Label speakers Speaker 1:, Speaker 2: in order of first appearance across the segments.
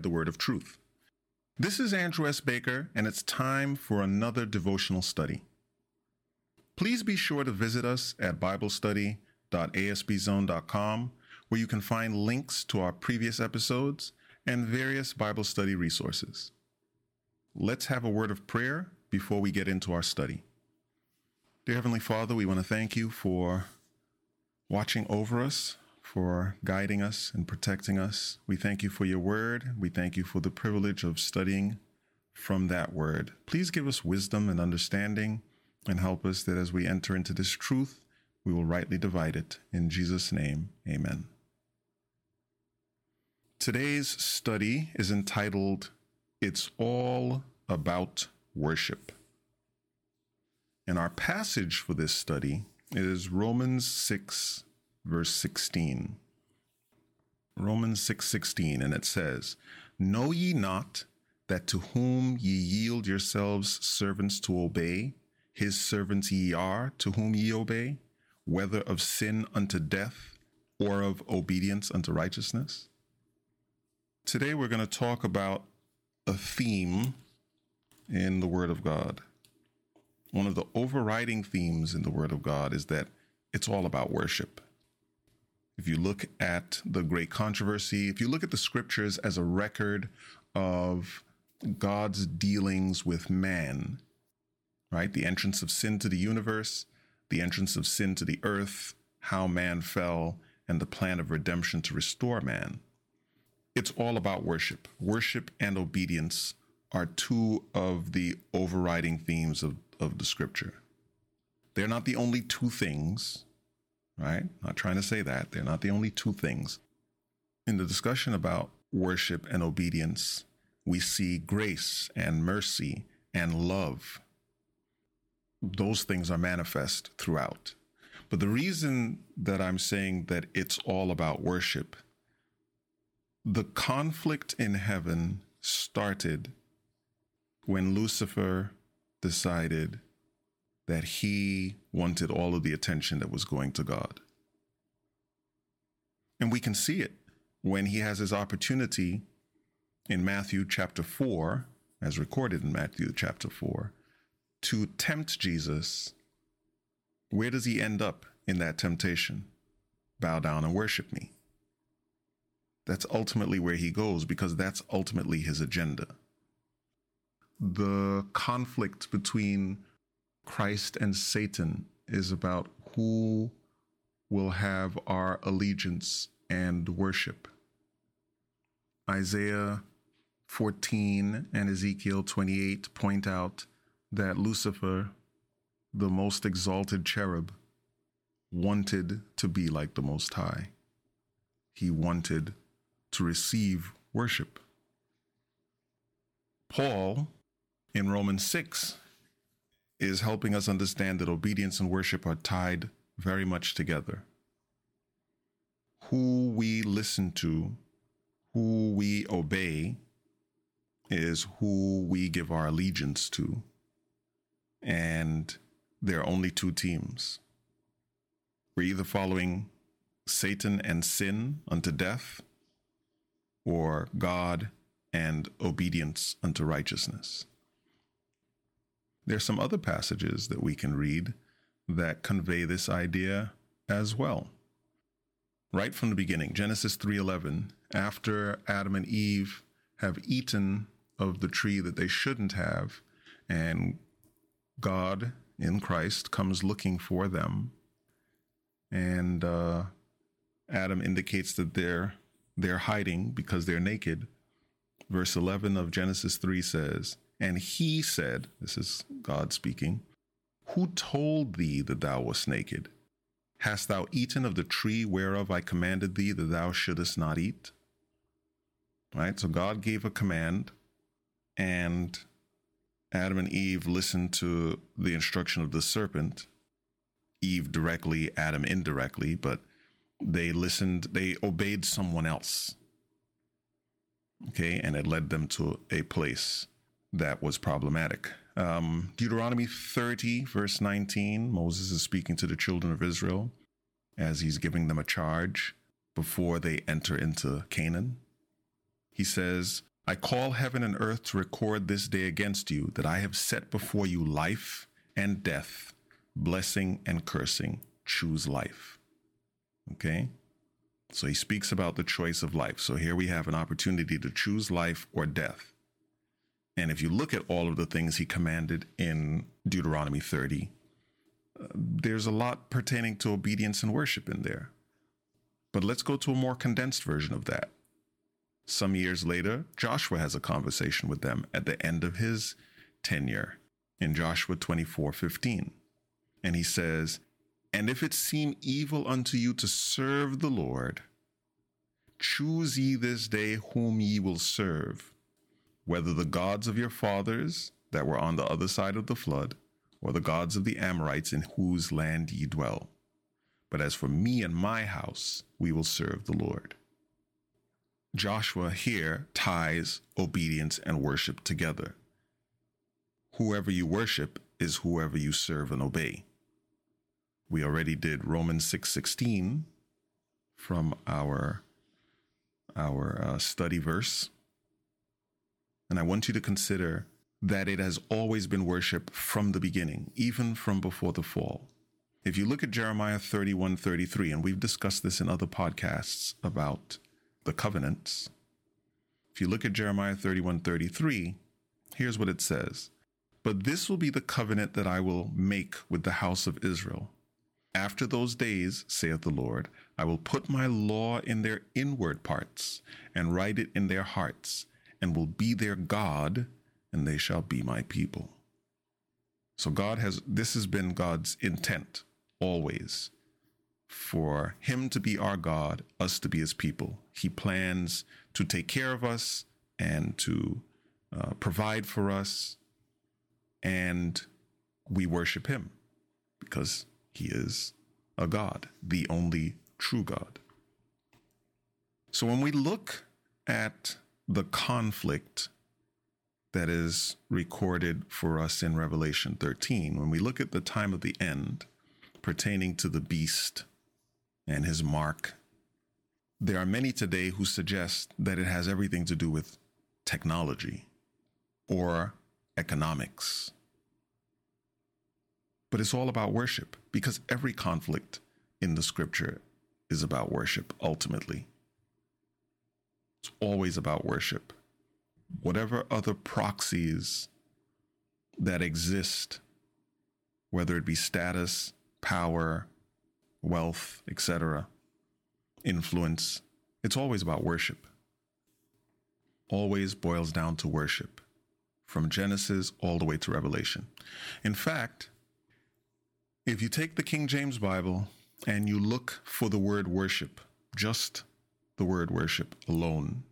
Speaker 1: Divide the Word of Truth. This is Andrew S. Baker, and it's time for another devotional study. Please be sure to visit us at BibleStudy.asbzone.com, where you can find links to our previous episodes and various Bible study resources. Let's have a word of prayer before we get into our study. Dear Heavenly Father, we want to thank you for watching over us, for guiding us and protecting us. We thank you for your word. We thank you for the privilege of studying from that word. Please give us wisdom and understanding and help us that as we enter into this truth, we will rightly divide it. In Jesus' name, amen. Today's study is entitled, It's All About Worship. And our passage for this study is Romans 6, verse 16. Romans 6, 16, and it says, Know ye not that to whom ye yield yourselves servants to obey, his servants ye are to whom ye obey, whether of sin unto death or of obedience unto righteousness? Today we're going to talk about a theme in the Word of God. One of the overriding themes in the Word of God is that it's all about worship. If you look at the great controversy, if you look at the scriptures as a record of God's dealings with man, right? The entrance of sin to the universe, the entrance of sin to the earth, how man fell, and the plan of redemption to restore man. It's all about worship. Worship and obedience are two of the overriding themes of, of the scripture. They're not the only two things, right? Not trying to say that. They're not the only two things. In the discussion about worship and obedience, we see grace and mercy and love. Those things are manifest throughout. But the reason that I'm saying that it's all about worship, the conflict in heaven started when Lucifer decided that he wanted all of the attention that was going to God. And we can see it when he has his opportunity in Matthew chapter 4, as recorded in Matthew chapter 4, to tempt Jesus. Where does he end up in that temptation? Bow down and worship me. That's ultimately where he goes because that's ultimately his agenda. The conflict between Christ and Satan is about who will have our allegiance and worship. Isaiah 14 and Ezekiel 28 point out that Lucifer, the most exalted cherub, wanted to be like the Most High. He wanted to receive worship. Paul, in Romans 6, is helping us understand that obedience and worship are tied very much together. Who we listen to, who we obey, is who we give our allegiance to. And there are only two teams. We're either following Satan and sin unto death, or God and obedience unto righteousness. There's some other passages that we can read that convey this idea as well. Right from the beginning, Genesis 3:11, after Adam and Eve have eaten of the tree that they shouldn't have, and God in Christ comes looking for them, and uh, Adam indicates that they're they're hiding because they're naked. Verse 11 of Genesis 3 says, And he said, This is God speaking, Who told thee that thou wast naked? Hast thou eaten of the tree whereof I commanded thee that thou shouldest not eat? Right? So God gave a command, and Adam and Eve listened to the instruction of the serpent. Eve directly, Adam indirectly, but they listened, they obeyed someone else. Okay, and it led them to a place that was problematic. Um, Deuteronomy 30, verse 19, Moses is speaking to the children of Israel as he's giving them a charge before they enter into Canaan. He says, I call heaven and earth to record this day against you that I have set before you life and death, blessing and cursing. Choose life. Okay? So he speaks about the choice of life. So here we have an opportunity to choose life or death. And if you look at all of the things he commanded in Deuteronomy 30, uh, there's a lot pertaining to obedience and worship in there. But let's go to a more condensed version of that. Some years later, Joshua has a conversation with them at the end of his tenure in Joshua 24 15. And he says, And if it seem evil unto you to serve the Lord, choose ye this day whom ye will serve whether the gods of your fathers that were on the other side of the flood, or the gods of the Amorites in whose land ye dwell. But as for me and my house, we will serve the Lord. Joshua here ties obedience and worship together. Whoever you worship is whoever you serve and obey. We already did Romans 6:16 from our our uh, study verse and I want you to consider that it has always been worship from the beginning, even from before the fall. If you look at Jeremiah 31 33, and we've discussed this in other podcasts about the covenants, if you look at Jeremiah 31 33, here's what it says But this will be the covenant that I will make with the house of Israel. After those days, saith the Lord, I will put my law in their inward parts and write it in their hearts and will be their God, and they shall be my people. So God has, this has been God's intent always for him to be our God, us to be his people. He plans to take care of us and to uh, provide for us, and we worship him because he is a God, the only true God. So when we look at the conflict that is recorded for us in Revelation 13. When we look at the time of the end pertaining to the beast and his mark, there are many today who suggest that it has everything to do with technology or economics. But it's all about worship because every conflict in the scripture is about worship ultimately. It's always about worship. Whatever other proxies that exist, whether it be status, power, wealth, etc., influence, it's always about worship. Always boils down to worship, from Genesis all the way to Revelation. In fact, if you take the King James Bible and you look for the word worship, just the word worship alone,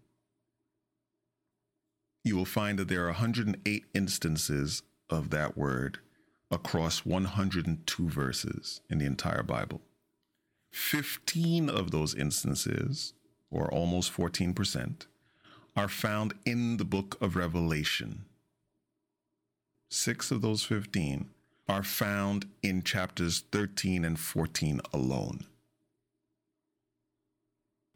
Speaker 1: you will find that there are 108 instances of that word across 102 verses in the entire Bible. 15 of those instances, or almost 14%, are found in the book of Revelation. Six of those 15 are found in chapters 13 and 14 alone.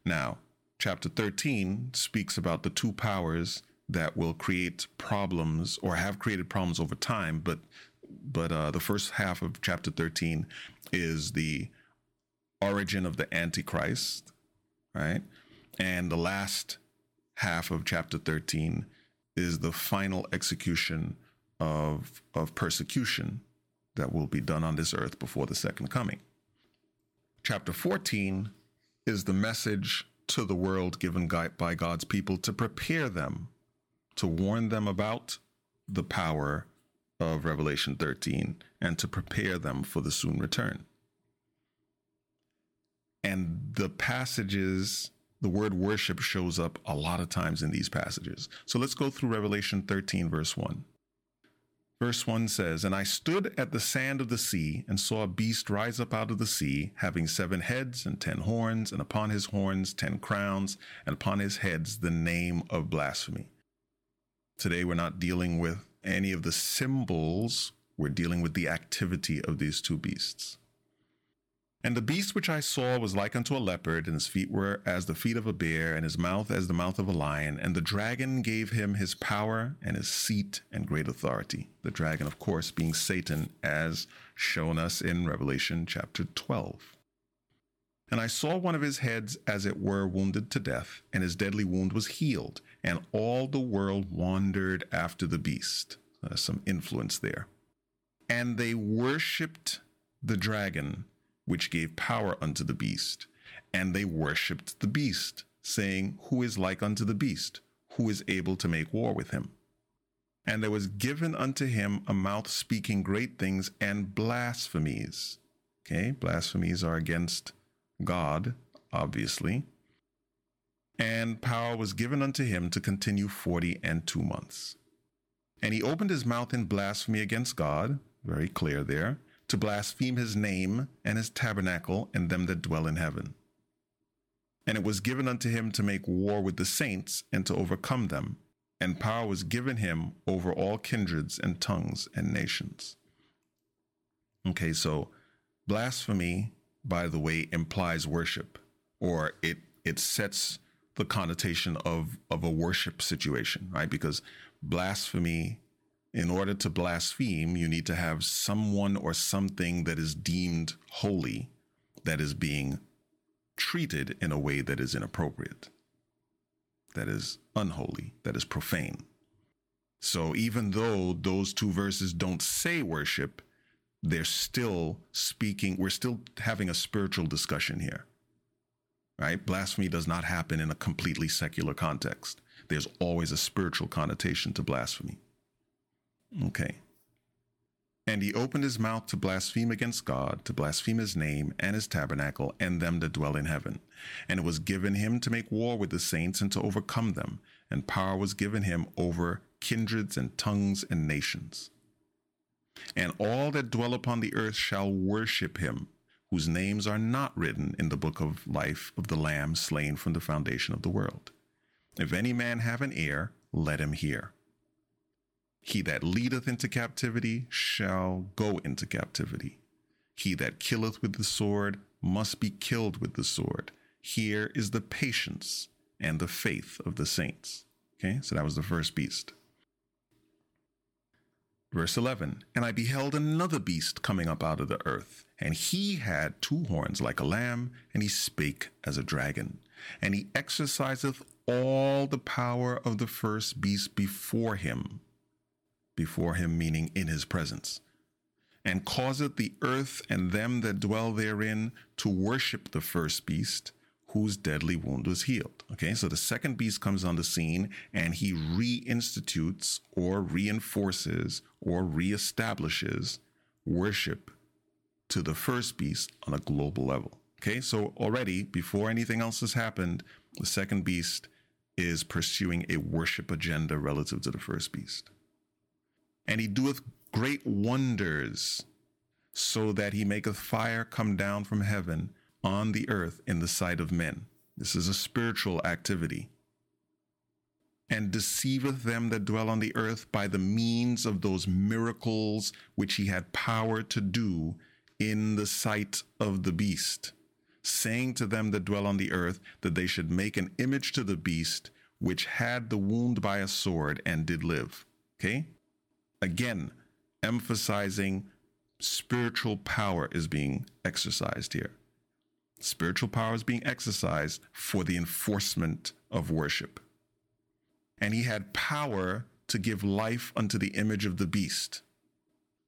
Speaker 1: Now, chapter 13 speaks about the two powers that will create problems or have created problems over time, but but uh, the first half of chapter 13 is the origin of the Antichrist, right? And the last half of chapter 13 is the final execution of, of persecution that will be done on this earth before the second coming. Chapter 14 is the message to the world given by God's people to prepare them, to warn them about the power of Revelation 13, and to prepare them for the soon return. And the passages, the word worship shows up a lot of times in these passages. So let's go through Revelation 13, verse 1. Verse 1 says, And I stood at the sand of the sea and saw a beast rise up out of the sea, having seven heads and ten horns, and upon his horns ten crowns, and upon his heads the name of blasphemy. Today we're not dealing with any of the symbols, we're dealing with the activity of these two beasts. And the beast which I saw was like unto a leopard, and his feet were as the feet of a bear, and his mouth as the mouth of a lion. And the dragon gave him his power and his seat and great authority. The dragon, of course, being Satan, as shown us in Revelation chapter 12. And I saw one of his heads as it were wounded to death, and his deadly wound was healed, and all the world wandered after the beast. There's some influence there. And they worshipped the dragon which gave power unto the beast. And they worshipped the beast, saying, Who is like unto the beast? Who is able to make war with him? And there was given unto him a mouth speaking great things and blasphemies. Okay, blasphemies are against God, obviously. And power was given unto him to continue forty and two months. And he opened his mouth in blasphemy against God, very clear there, to blaspheme his name and his tabernacle and them that dwell in heaven. And it was given unto him to make war with the saints and to overcome them, and power was given him over all kindreds and tongues and nations. Okay, so blasphemy, by the way, implies worship, or it it sets the connotation of of a worship situation, right? Because blasphemy in order to blaspheme, you need to have someone or something that is deemed holy that is being treated in a way that is inappropriate, that is unholy, that is profane. So even though those two verses don't say worship, they're still speaking, we're still having a spiritual discussion here. Right? Blasphemy does not happen in a completely secular context. There's always a spiritual connotation to blasphemy. Okay. And he opened his mouth to blaspheme against God, to blaspheme his name and his tabernacle and them that dwell in heaven. And it was given him to make war with the saints and to overcome them. And power was given him over kindreds and tongues and nations. And all that dwell upon the earth shall worship him, whose names are not written in the book of life of the Lamb slain from the foundation of the world. If any man have an ear, let him hear. He that leadeth into captivity shall go into captivity. He that killeth with the sword must be killed with the sword. Here is the patience and the faith of the saints. Okay, so that was the first beast. Verse 11 And I beheld another beast coming up out of the earth, and he had two horns like a lamb, and he spake as a dragon. And he exerciseth all the power of the first beast before him before him, meaning in his presence, and causeth the earth and them that dwell therein to worship the first beast, whose deadly wound was healed. Okay, so the second beast comes on the scene and he reinstitutes or reinforces or reestablishes worship to the first beast on a global level. Okay, so already before anything else has happened, the second beast is pursuing a worship agenda relative to the first beast and he doeth great wonders, so that he maketh fire come down from heaven on the earth in the sight of men. This is a spiritual activity. And deceiveth them that dwell on the earth by the means of those miracles which he had power to do in the sight of the beast, saying to them that dwell on the earth that they should make an image to the beast which had the wound by a sword and did live. Okay? Again, emphasizing spiritual power is being exercised here. Spiritual power is being exercised for the enforcement of worship. And he had power to give life unto the image of the beast,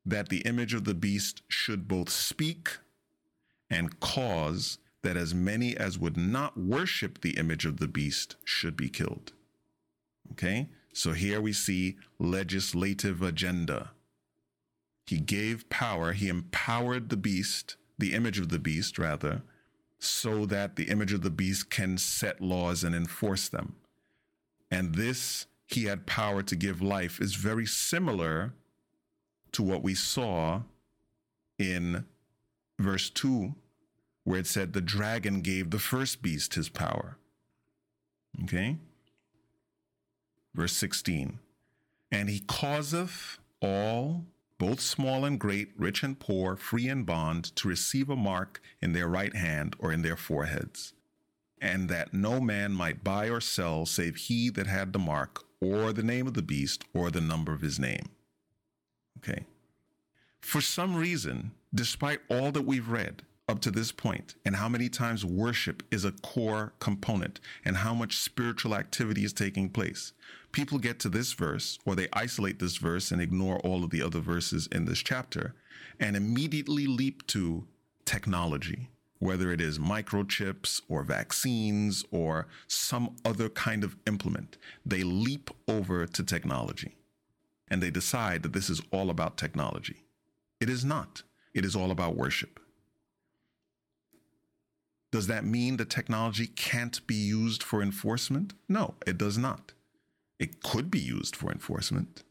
Speaker 1: that the image of the beast should both speak and cause that as many as would not worship the image of the beast should be killed. Okay? So here we see legislative agenda. He gave power, he empowered the beast, the image of the beast, rather, so that the image of the beast can set laws and enforce them. And this he had power to give life is very similar to what we saw in verse 2, where it said the dragon gave the first beast his power. Okay? Verse 16, and he causeth all, both small and great, rich and poor, free and bond, to receive a mark in their right hand or in their foreheads, and that no man might buy or sell save he that had the mark, or the name of the beast, or the number of his name. Okay. For some reason, despite all that we've read up to this point, and how many times worship is a core component, and how much spiritual activity is taking place, people get to this verse, or they isolate this verse and ignore all of the other verses in this chapter, and immediately leap to technology whether it is microchips or vaccines or some other kind of implement. They leap over to technology and they decide that this is all about technology. It is not, it is all about worship. Does that mean that technology can't be used for enforcement? No, it does not. It could be used for enforcement,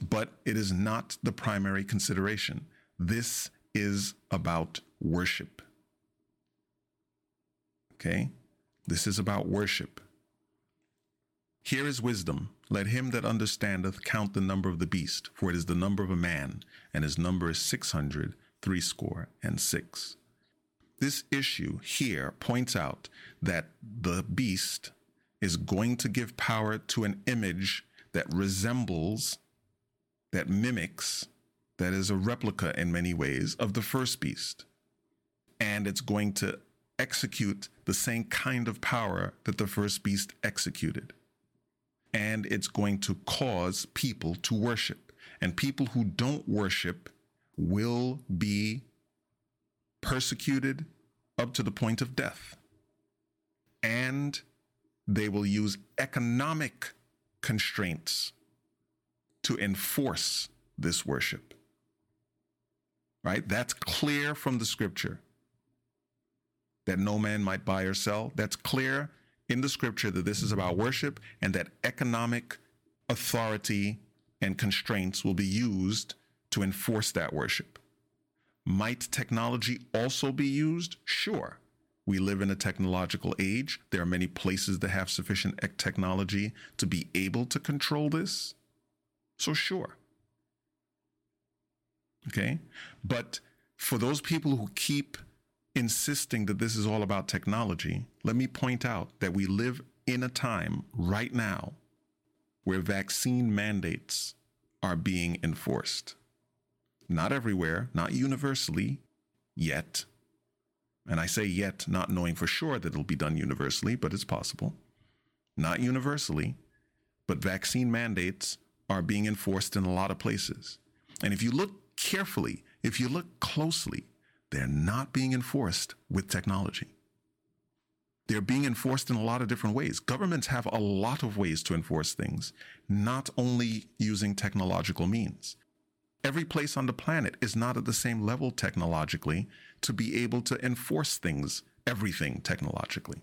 Speaker 1: but it is not the primary consideration. This is about worship. Okay? This is about worship. Here is wisdom. Let him that understandeth count the number of the beast, for it is the number of a man, and his number is six hundred threescore and six. This issue here points out that the beast is going to give power to an image that resembles, that mimics, that is a replica in many ways of the first beast. And it's going to execute the same kind of power that the first beast executed. And it's going to cause people to worship. And people who don't worship will be persecuted up to the point of death. And they will use economic constraints to enforce this worship. Right? That's clear from the scripture that no man might buy or sell. That's clear in the scripture that this is about worship and that economic authority and constraints will be used to enforce that worship. Might technology also be used? Sure. We live in a technological age. There are many places that have sufficient technology to be able to control this. So, sure. Okay. But for those people who keep insisting that this is all about technology, let me point out that we live in a time right now where vaccine mandates are being enforced. Not everywhere, not universally yet. And I say yet, not knowing for sure that it'll be done universally, but it's possible. Not universally, but vaccine mandates are being enforced in a lot of places. And if you look carefully, if you look closely, they're not being enforced with technology. They're being enforced in a lot of different ways. Governments have a lot of ways to enforce things, not only using technological means. Every place on the planet is not at the same level technologically to be able to enforce things, everything technologically.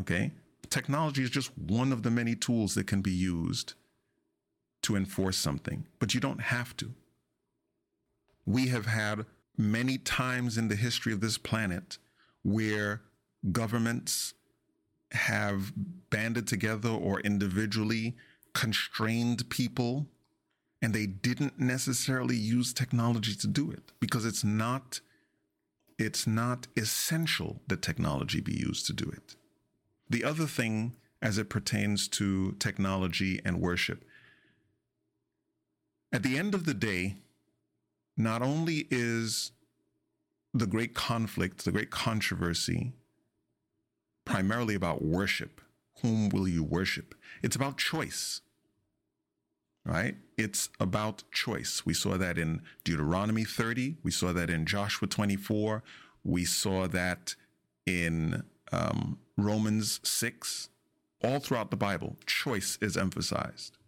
Speaker 1: Okay? Technology is just one of the many tools that can be used to enforce something, but you don't have to. We have had many times in the history of this planet where governments have banded together or individually constrained people and they didn't necessarily use technology to do it because it's not it's not essential that technology be used to do it the other thing as it pertains to technology and worship at the end of the day not only is the great conflict, the great controversy, primarily about worship. Whom will you worship? It's about choice, right? It's about choice. We saw that in Deuteronomy 30. We saw that in Joshua 24. We saw that in um, Romans 6. All throughout the Bible, choice is emphasized.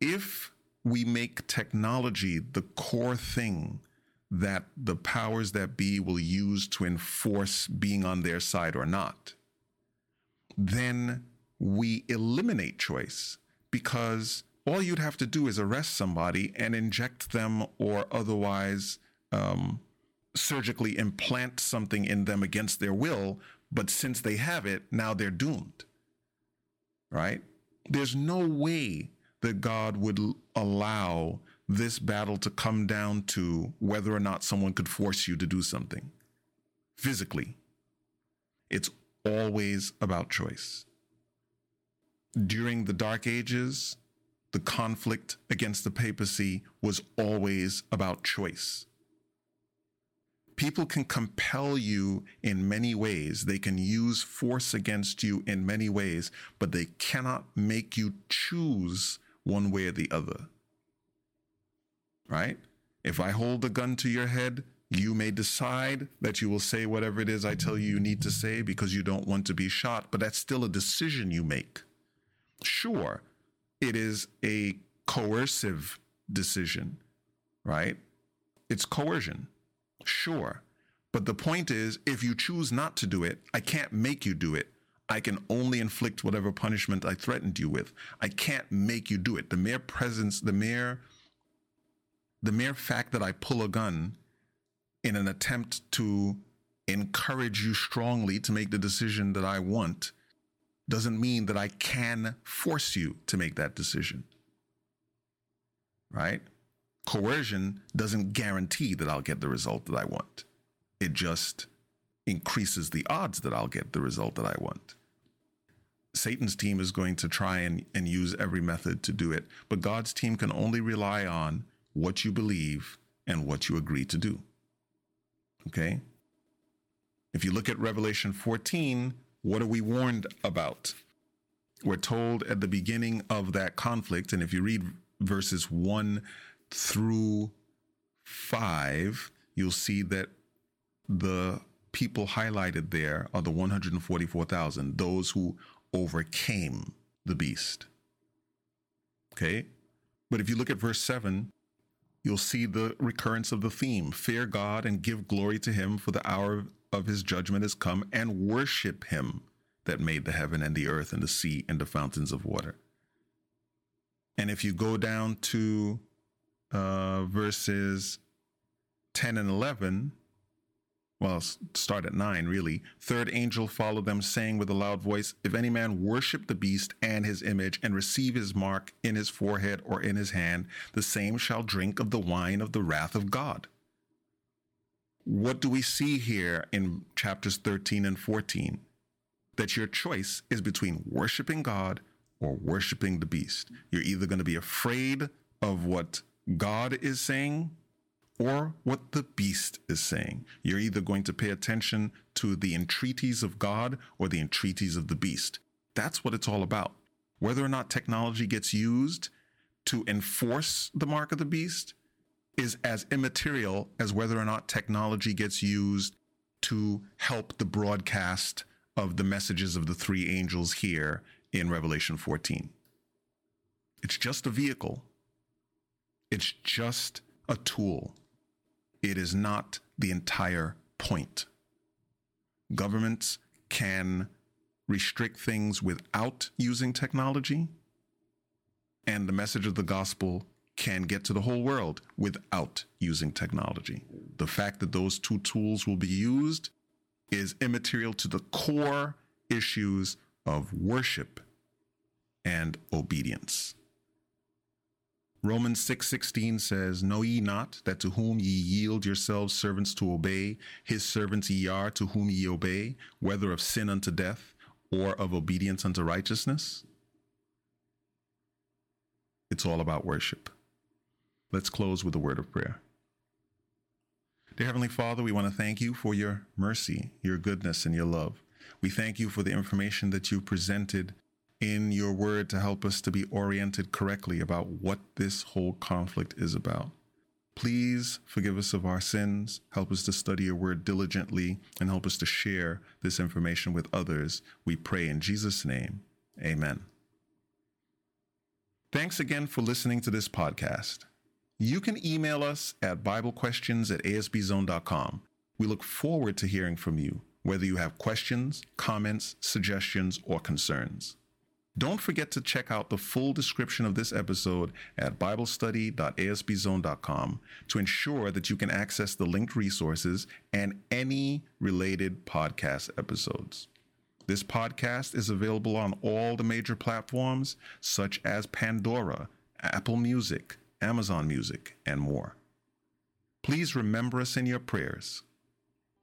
Speaker 1: If we make technology the core thing that the powers that be will use to enforce being on their side or not, then we eliminate choice because all you'd have to do is arrest somebody and inject them or otherwise um, surgically implant something in them against their will. But since they have it, now they're doomed. Right? There's no way that God would allow this battle to come down to whether or not someone could force you to do something physically. It's always about choice. During the Dark Ages, the conflict against the papacy was always about choice. People can compel you in many ways. They can use force against you in many ways, but they cannot make you choose one way or the other. Right? If I hold a gun to your head, you may decide that you will say whatever it is I tell you you need to say because you don't want to be shot, but that's still a decision you make. Sure, it is a coercive decision, right? It's coercion, sure. But the point is, if you choose not to do it, I can't make you do it. I can only inflict whatever punishment I threatened you with. I can't make you do it. The mere presence, the mere the mere fact that I pull a gun in an attempt to encourage you strongly to make the decision that I want doesn't mean that I can force you to make that decision. Right? Coercion doesn't guarantee that I'll get the result that I want. It just increases the odds that I'll get the result that I want. Satan's team is going to try and, and use every method to do it, but God's team can only rely on what you believe and what you agree to do. Okay? If you look at Revelation 14, what are we warned about? We're told at the beginning of that conflict, and if you read verses 1 through 5, you'll see that the people highlighted there are the 144,000, those who overcame the beast. Okay? But if you look at verse 7, you'll see the recurrence of the theme fear God and give glory to him, for the hour of his judgment has come and worship him that made the heaven and the earth and the sea and the fountains of water. And if you go down to uh, verses 10 and 11, well, start at 9 really. Third angel followed them, saying with a loud voice, If any man worship the beast and his image, and receive his mark in his forehead or in his hand, the same shall drink of the wine of the wrath of God what do we see here in chapters 13 and 14? That your choice is between worshiping God or worshiping the beast. You're either going to be afraid of what God is saying or what the beast is saying. You're either going to pay attention to the entreaties of God or the entreaties of the beast. That's what it's all about. Whether or not technology gets used to enforce the mark of the beast is as immaterial as whether or not technology gets used to help the broadcast of the messages of the three angels here in Revelation 14. It's just a vehicle, it's just a tool. It is not the entire point. Governments can restrict things without using technology, and the message of the gospel can get to the whole world without using technology. The fact that those two tools will be used is immaterial to the core issues of worship and obedience. Romans 6:16 says, "Know ye not that to whom ye yield yourselves servants to obey, his servants ye are to whom ye obey, whether of sin unto death or of obedience unto righteousness?" It's all about worship. Let's close with a word of prayer. Dear Heavenly Father, we want to thank you for your mercy, your goodness, and your love. We thank you for the information that you presented in your word to help us to be oriented correctly about what this whole conflict is about. Please forgive us of our sins, help us to study your word diligently, and help us to share this information with others. We pray in Jesus' name. Amen. Thanks again for listening to this podcast. You can email us at BibleQuestions at ASBZone.com. We look forward to hearing from you, whether you have questions, comments, suggestions, or concerns. Don't forget to check out the full description of this episode at BibleStudy.asbzone.com to ensure that you can access the linked resources and any related podcast episodes. This podcast is available on all the major platforms such as Pandora, Apple Music, Amazon Music, and more. Please remember us in your prayers.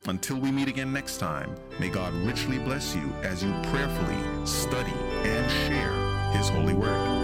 Speaker 1: Until we meet again next time, may God richly bless you as you prayerfully study and share His holy word.